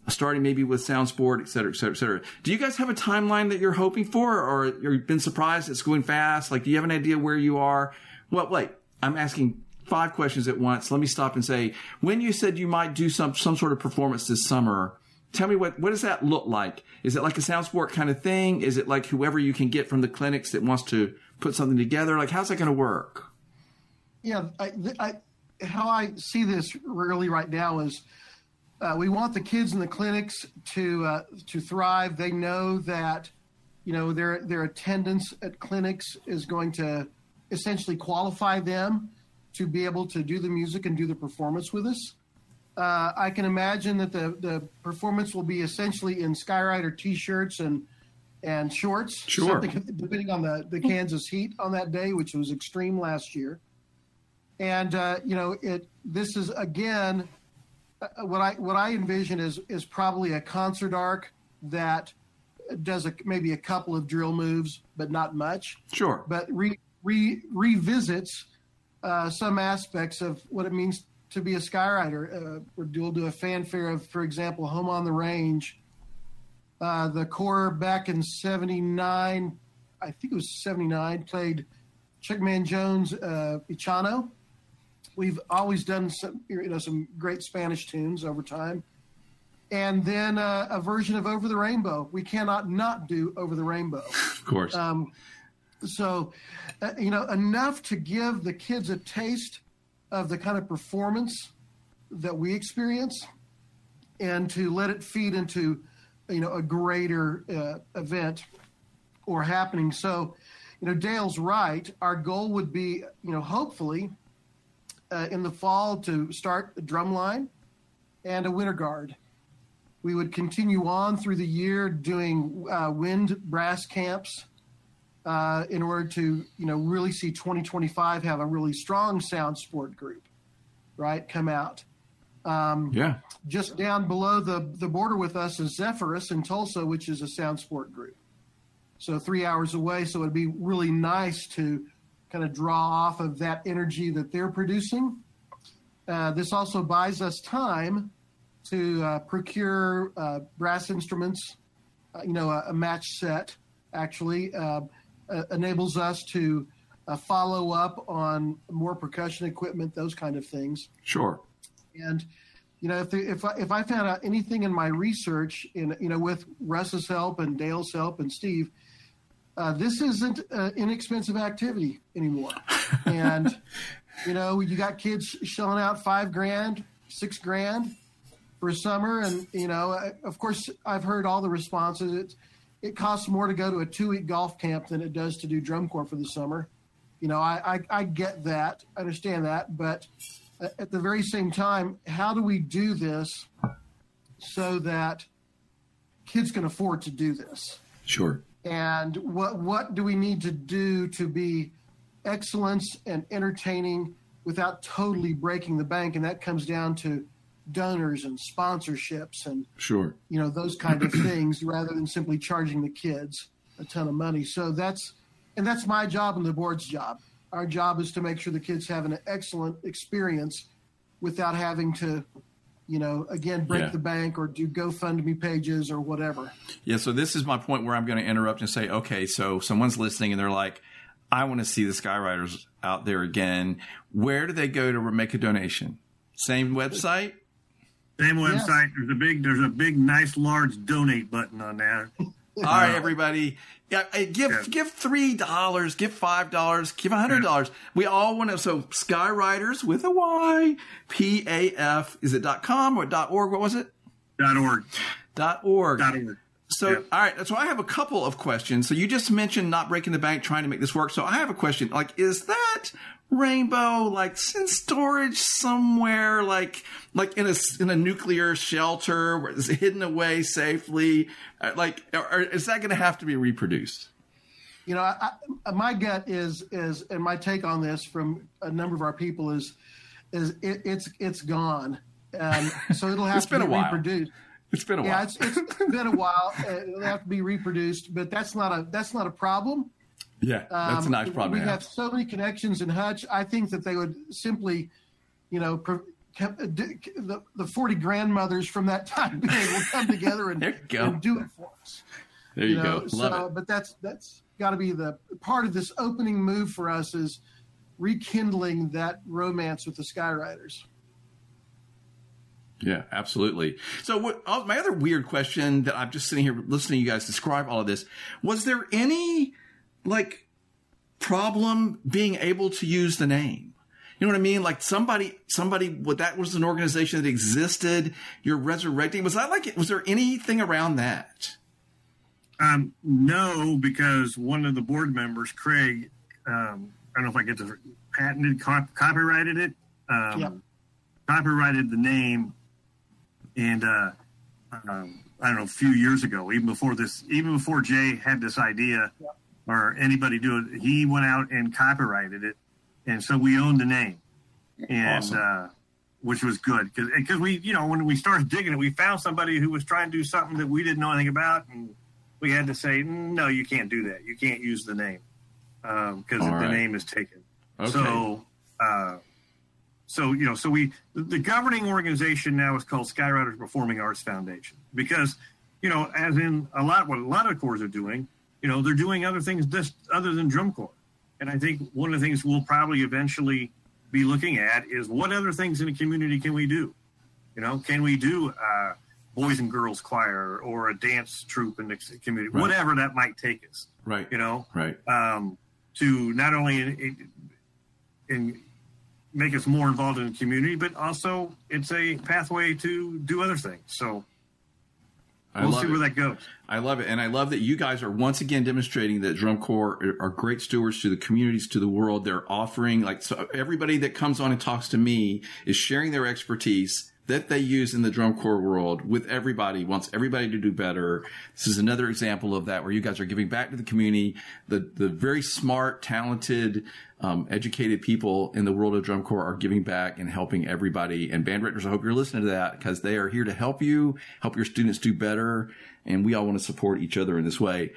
starting maybe with SoundSport, et cetera, et cetera, et cetera. Do you guys have a timeline that you're hoping for or you've been surprised it's going fast? Like, do you have an idea where you are? Well, wait, I'm asking five questions at once. Let me stop and say, when you said you might do some, some sort of performance this summer, tell me what, what does that look like? Is it like a SoundSport kind of thing? Is it like whoever you can get from the clinics that wants to put something together? Like, how's that going to work? Yeah, I, I, how I see this really right now is uh, we want the kids in the clinics to uh, to thrive. They know that you know their their attendance at clinics is going to essentially qualify them to be able to do the music and do the performance with us. Uh, I can imagine that the the performance will be essentially in Sky Ryder t-shirts and and shorts, sure. depending on the the Kansas heat on that day, which was extreme last year. And uh, you know, it this is again what I what I envision is is probably a concert arc that does a, maybe a couple of drill moves, but not much. Sure. But re, re, revisits uh, some aspects of what it means to be a Sky Ryder. Uh, we'll do a fanfare of, for example, "Home on the Range." Uh, the corps back in '79, I think it was '79, played Chuck Mangione's uh, Echano We've always done some, you know, some great Spanish tunes over time. And then uh, a version of Over the Rainbow. We cannot not do Over the Rainbow. Of course. Um, so, uh, you know, enough to give the kids a taste of the kind of performance that we experience and to let it feed into, you know, a greater uh, event or happening. So, you know, Dale's right. Our goal would be, you know, hopefully uh, in the fall to start a drum line and a winter guard. We would continue on through the year doing uh, wind brass camps uh, in order to, you know, really see 2025 have a really strong SoundSport group, right, come out. Um, yeah. Just down below the, the border with us is Zephyrus in Tulsa, which is a SoundSport group. So three hours away. So it'd be really nice to kind of draw off of that energy that they're producing. Uh, this also buys us time to uh, procure uh, brass instruments, uh, you know, a, a, match set actually uh, uh, enables us to follow up on more percussion equipment, those kind of things. Sure. And you know, if the, if I, if I found out anything in my research, in you know, with Russ's help and Dale's help and Steve, uh, this isn't an inexpensive activity anymore. and, you know, you got kids shelling out five grand, six grand for summer. And, you know, of course, I've heard all the responses. It, it costs more to go to a two week golf camp than it does to do drum corps for the summer. You know, I, I, I get that, I understand that. But at the very same time, how do we do this so that kids can afford to do this? Sure and what what do we need to do to be excellence and entertaining without totally breaking the bank? And that comes down to donors and sponsorships and sure. you know those kind of things rather than simply charging the kids a ton of money. So that's and that's my job and the board's job. Our job is to make sure the kids have an excellent experience without having to you know, again, break yeah. the bank or do GoFundMe pages or whatever. Yeah. So this is my point where I'm going to interrupt and say, okay, so someone's listening and they're like, I want to see the Sky Ryders out there again. Where do they go to make a donation? Same website? Same website. Yeah. There's a big, there's a big, nice, large donate button on there. All right, everybody. Yeah, give yeah. give three dollars, give five dollars, give a hundred dollars. Yeah. We all want to. So Sky Ryders with a Y, P A F. Is it dot com or dot org? What was it? Dot org. Dot org. Dot org. So, yeah. all right. So I have a couple of questions. So you just mentioned not breaking the bank, trying to make this work. So I have a question. Like, is that rainbow like in storage somewhere like like in a in a nuclear shelter where it's hidden away safely like or is that going to have to be reproduced you know, I, I, my gut is is and my take on this from a number of our people is is it, it's it's gone. Um, so it'll have to been be a while. reproduced. It's been a Yeah, while. it's, it's been a while. Uh, It'll have to be reproduced, but that's not a that's not a problem. yeah, that's a Um, nice problem. We have so many connections in Hutch. I think that they would simply, you know, pro- kept, uh, the the forty grandmothers from that time period will come together and, you and do it for us. There you, know, go. Love so, it. But that's that's got to be the part of this opening move for us is rekindling that romance with the Sky Ryders. Yeah, absolutely. So, what uh, my other weird question that I'm just sitting here listening to you guys describe all of this was there any like problem being able to use the name? You know what I mean? Like somebody, somebody, what that was an organization that existed. You're resurrecting. Was that like? Was there anything around that? Um, no, because one of the board members, Craig, um, I don't know if I get to patented, cop- copyrighted it, um, Yep. copyrighted the name, and uh, um, I don't know, a few years ago, even before this, even before Jay had this idea or anybody do it, he went out and copyrighted it, and so we owned the name, and Awesome. uh, which was good because because we, you know, when we started digging it, we found somebody who was trying to do something that we didn't know anything about, and we had to say, no, you can't do that. You can't use the name because All the name is taken. Okay. So, uh, so you know, so we the governing organization now is called Sky Ryders Performing Arts Foundation because you know, as in a lot what a lot of corps are doing, you know, they're doing other things just other than drum corps. And I think one of the things we'll probably eventually be looking at is what other things in the community can we do? You know, can we do uh, boys and girls choir or a dance troupe in the community, Right. whatever that might take us. Right. You know, Right. um, to not only in, in, in make us more involved in the community, but also it's a pathway to do other things. So I we'll see it. where that goes. I love it. And I love that you guys are once again demonstrating that drum corps are- are great stewards to the communities, to the world. They're offering like, so everybody that comes on and talks to me is sharing their expertise that they use in the drum corps world with everybody, wants everybody to do better. This is another example of that where you guys are giving back to the community, the, the very smart, talented, um, educated people in the world of drum corps are giving back and helping everybody. And band directors, I hope you're listening to that because they are here to help you, help your students do better. And we all want to support each other in this way.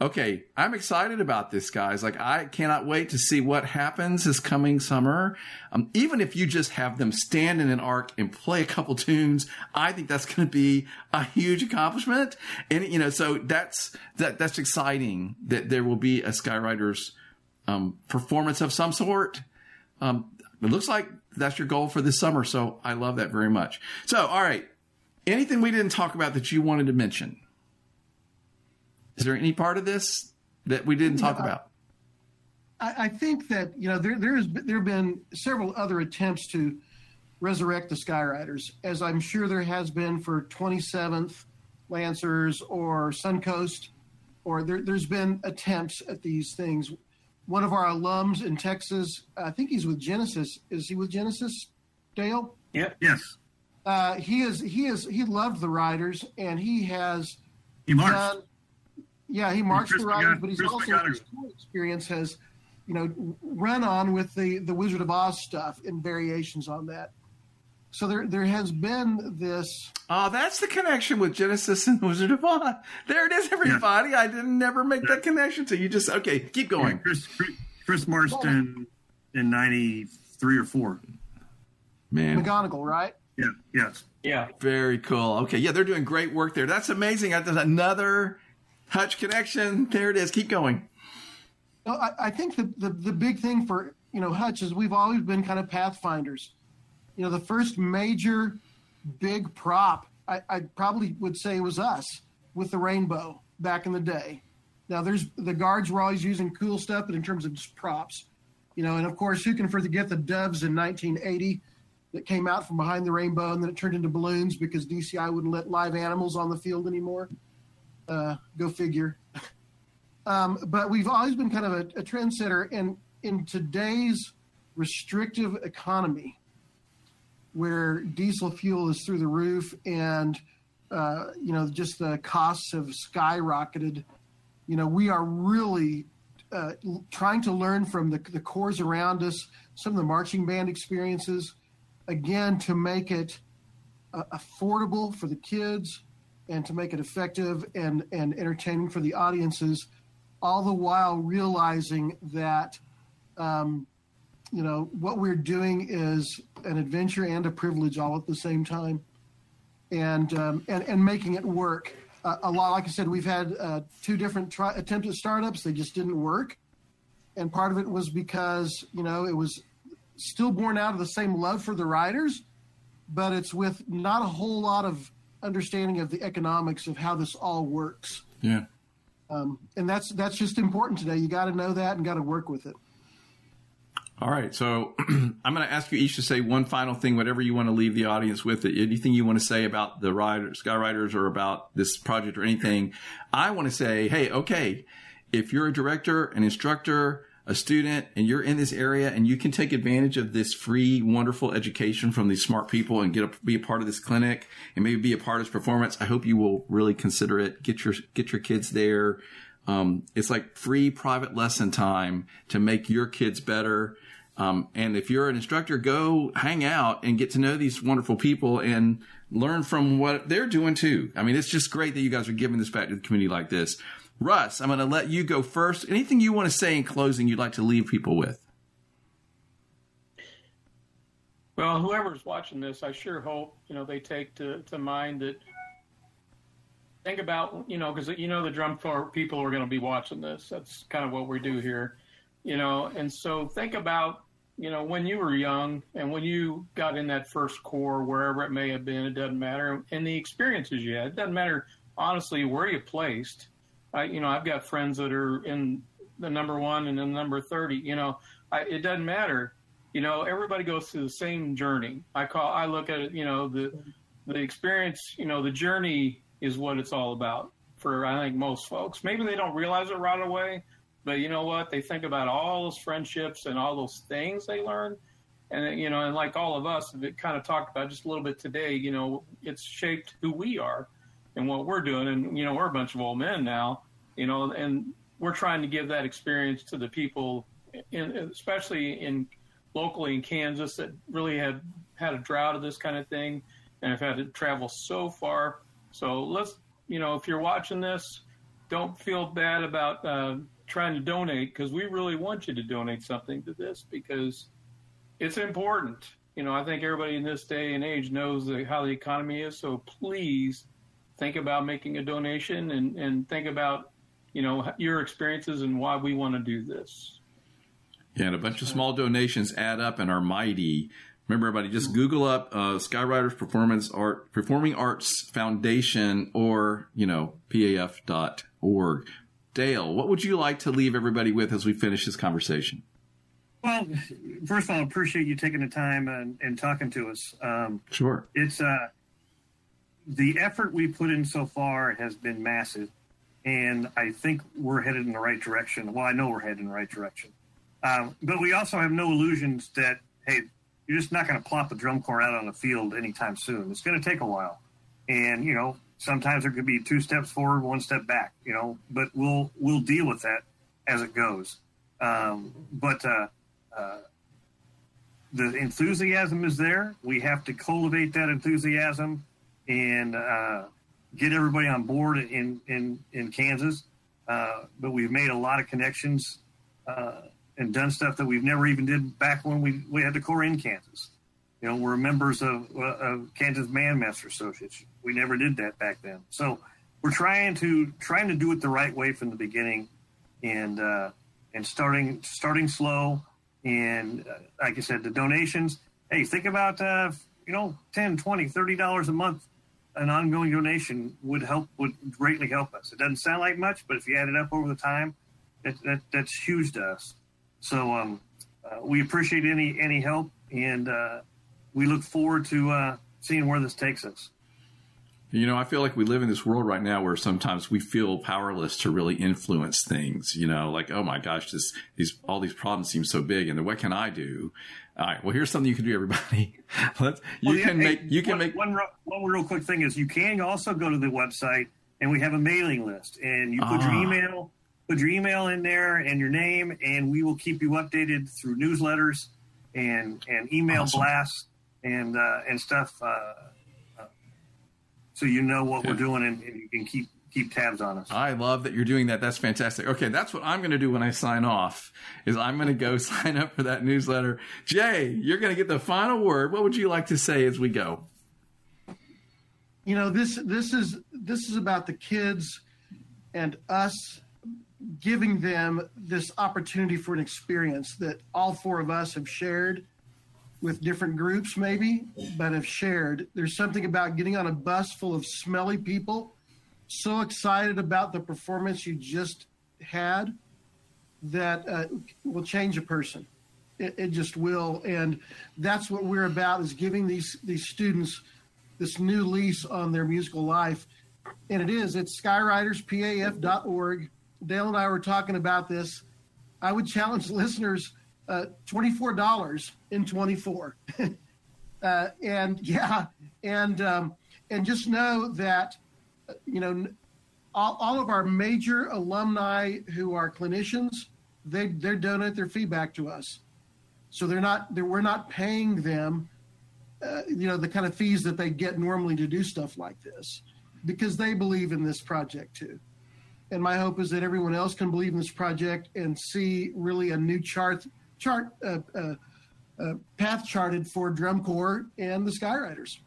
Okay. I'm excited about this, guys. Like, I cannot wait to see what happens this coming summer. Um, even if you just have them stand in an arc and play a couple tunes, I think that's going to be a huge accomplishment. And, you know, so that's, that, that's exciting that there will be a Sky Ryders, um, performance of some sort. Um, it looks like that's your goal for this summer. So I love that very much. So, all right. Anything we didn't talk about that you wanted to mention? Is there any part of this that we didn't talk Yeah. about? I, I think that you know there there has there have been several other attempts to resurrect the Sky Ryders, as I'm sure there has been for 27th Lancers or Suncoast, or there, there's been attempts at these things. One of our alums in Texas, I think he's with Genesis. Is he with Genesis, Dale? Yep. Yes, Uh, he is. He is. He loved the Ryders, and he has he marched. done- yeah, he marks the Ryders, McGon- but he's Chris also McGonigal. his experience has, you know, run on with the the Wizard of Oz stuff and variations on that. So there there has been this. Oh, that's the connection with Genesis and Wizard of Oz. There it is, everybody. I didn't never make that connection. So you just okay. Keep going. Chris, Chris marched in in '93 or four. Man, McGonagall, right? Yeah, yes. Yeah. very cool. Okay, yeah, they're doing great work there. That's amazing. That's another Hutch connection. There it is. Keep going. No, I, I think the, the the big thing for you know Hutch is we've always been kind of pathfinders. You know, the first major big prop I, I probably would say was us with the rainbow back in the day. Now there's the guards were always using cool stuff, but in terms of just props, you know, and of course who can forget the doves in 1980 that came out from behind the rainbow and then it turned into balloons because DCI wouldn't let live animals on the field anymore. Uh, go figure. Um, but we've always been kind of a, a trendsetter, and in today's restrictive economy, where diesel fuel is through the roof, and uh, you know just the costs have skyrocketed, you know we are really uh, trying to learn from the, the corps around us, some of the marching band experiences, again, to make it uh, affordable for the kids and to make it effective and, and entertaining for the audiences, all the while realizing that, um, you know, what we're doing is an adventure and a privilege all at the same time. And, um, and, and making it work uh, a lot. Like I said, we've had uh, two different try- attempted startups; they just didn't work. And part of it was because you know it was still born out of the same love for the Ryders, but it's with not a whole lot of understanding of the economics of how this all works. Yeah. Um, and that's that's just important today. You got to know that and got to work with it. All right. So I'm going to ask you each to say one final thing, whatever you want to leave the audience with. Anything you want to say about the Ryders, Sky Ryders or about this project or anything. I want to say, hey, okay, if you're a director, an instructor, a student, and you're in this area and you can take advantage of this free, wonderful education from these smart people and get a, be a part of this clinic and maybe be a part of this performance, I hope you will really consider it. Get your, get your kids there. Um, it's like free private lesson time to make your kids better um, and if you're an instructor, go hang out and get to know these wonderful people and learn from what they're doing too. I mean, it's just great that you guys are giving this back to the community like this. Russ, I'm going to let you go first. Anything you want to say in closing you'd like to leave people with? Well, whoever's watching this, I sure hope you know they take to, to mind that. Think about you know because you know the drum corps people are going to be watching this. That's kind of what we do here, you know. And so think about you know, when you were young and when you got in that first corps, wherever it may have been, it doesn't matter. And the experiences you had, it doesn't matter, honestly, where you placed. I, you know, I've got friends that are in the number one and the number 30, you know, I, it doesn't matter. You know, everybody goes through the same journey. I call, I look at it, you know, the, the experience, you know, the journey is what it's all about for, I think, most folks. Maybe they don't realize it right away, but you know what? They think about all those friendships and all those things they learn. And, you know, and like all of us, it kind of talked about just a little bit today, you know, it's shaped who we are and what we're doing. And, you know, we're a bunch of old men now, you know, and we're trying to give that experience to the people, in, especially in locally in Kansas that really had had a drought of this kind of thing and have had to travel so far. So let's, you know, if you're watching this, don't feel bad about uh, trying to donate because we really want you to donate something to this because it's important. You know, I think everybody in this day and age knows the, how the economy is. So please think about making a donation and, and think about, you know, your experiences and why we want to do this. Yeah, and a bunch of small donations add up and are mighty. Remember, everybody, just Google up uh, Sky Ryders Performance Art Performing Arts Foundation or you know paf.org. Dale, what would you like to leave everybody with as we finish this conversation? Well, first of all, I appreciate you taking the time and, and talking to us. Um, sure. It's uh, the effort we put in so far has been massive, and I think we're headed in the right direction. Well, I know we're headed in the right direction, um, but we also have no illusions that hey, you're just not going to plop the drum corps out on the field anytime soon. It's going to take a while, and you know sometimes there could be two steps forward, one step back, you know, but we'll we'll deal with that as it goes. Um, but uh, uh, the enthusiasm is there. We have to cultivate that enthusiasm and uh, get everybody on board in in in Kansas. Uh, but we've made a lot of connections uh, and done stuff that we've never even did back when we we had the corps in Kansas. You know, we're members of, of Kansas Bandmaster Association. We never did that back then. So we're trying to trying to do it the right way from the beginning, and uh, and starting starting slow. And uh, like I said, the donations. Hey, think about uh, you know 10 20 30 dollars a month. An ongoing donation would help would greatly help us. It doesn't sound like much, but if you add it up over the time, that, that that's huge to us. So um, uh, we appreciate any any help and uh, we look forward to uh, seeing where this takes us. You know, I feel like we live in this world right now where sometimes we feel powerless to really influence things. You know, like oh my gosh, this these all these problems seem so big, and what can I do? All right, well, here's something you can do, everybody. Let's you well, yeah, can make you can one, make one one real quick thing is you can also go to the website and we have a mailing list, and you put your ah. email put your email in there and your name, and we will keep you updated through newsletters and and email Awesome. blasts and uh, and stuff, uh, uh, so you know what we're doing and, and you can keep keep tabs on us. I love that you're doing that. That's fantastic. Okay, that's what I'm going to do when I sign off. Is I'm going to go sign up for that newsletter. Jay, you're going to get the final word. What would you like to say as we go? you know this this is this is about the kids and us giving them this opportunity for an experience that all four of us have shared with different groups maybe but have shared there's something about getting on a bus full of smelly people so excited about the performance you just had that uh, will change a person it, it just will and that's what we're about is giving these these students this new lease on their musical life. And it is, it's skyriderspaf.org. Dale and I were talking about this. I would challenge listeners uh, $24 in 24. uh, and yeah, and, um, and just know that, you know, all, all of our major alumni who are clinicians, they, they donate their feedback to us. So they're not, they're, we're not paying them uh, you know the kind of fees that they get normally to do stuff like this because they believe in this project too and my hope is that everyone else can believe in this project and see really a new chart chart uh, uh, uh, path charted for drum corps and the Sky Ryders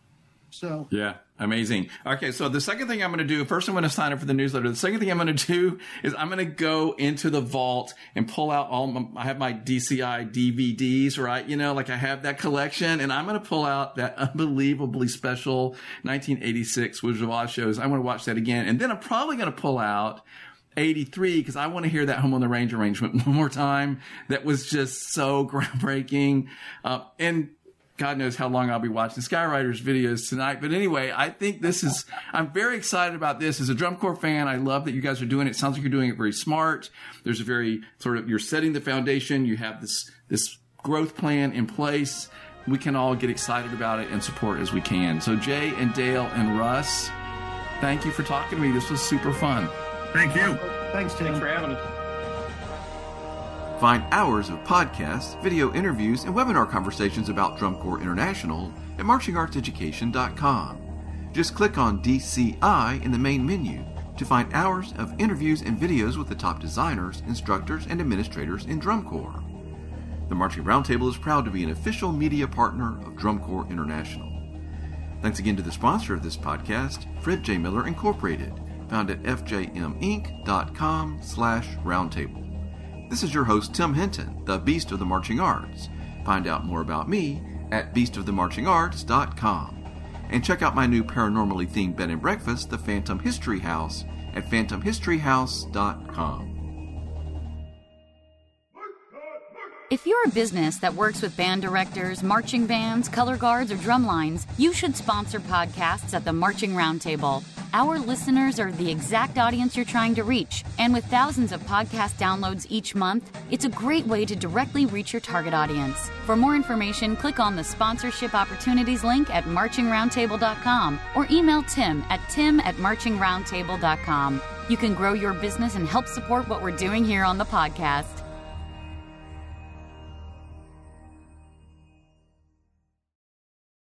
so Yeah, amazing. Okay, so the second thing I'm going to do, first I'm going to sign up for the newsletter. The second thing I'm going to do is I'm going to go into the vault and pull out all my, I have my DCI DVDs, right? You know, like I have that collection and I'm going to pull out that unbelievably special 1986 Wizard of Oz shows. I want to watch that again. And then I'm probably going to pull out 83 because I want to hear that Home on the Range arrangement one more time. That was just so groundbreaking. Uh, and God knows how long I'll be watching Sky Ryders videos tonight. But anyway, I think this is, I'm very excited about this. As a drum corps fan, I love that you guys are doing it. it. Sounds like you're doing it very smart. There's a very sort of, you're setting the foundation. You have this, this growth plan in place. We can all get excited about it and support as we can. So Jay and Dale and Russ, thank you for talking to me. This was super fun. Thank you. thanks tim Thanks for having us. Find hours of podcasts, video interviews, and webinar conversations about Drum Corps International at marchingartseducation.com. Just click on DCI in the main menu to find hours of interviews and videos with the top designers, instructors, and administrators in Drum Corps. The Marching Roundtable is proud to be an official media partner of Drum Corps International. Thanks again to the sponsor of this podcast, Fred J. Miller Incorporated, found at fjminc.com slash roundtable. This is your host, Tim Hinton, the Beast of the Marching Arts. Find out more about me at beastofthemarchingarts.com. And check out my new paranormally themed bed and breakfast, the Phantom History House, at phantomhistoryhouse.com. If you're a business that works with band directors, marching bands, color guards, or drum lines, you should sponsor podcasts at the Marching Roundtable. Our listeners are the exact audience you're trying to reach, and with thousands of podcast downloads each month, it's a great way to directly reach your target audience. For more information, click on the sponsorship opportunities link at marchingroundtable.com or email Tim at tim at marchingroundtable.com. You can grow your business and help support what we're doing here on the podcast.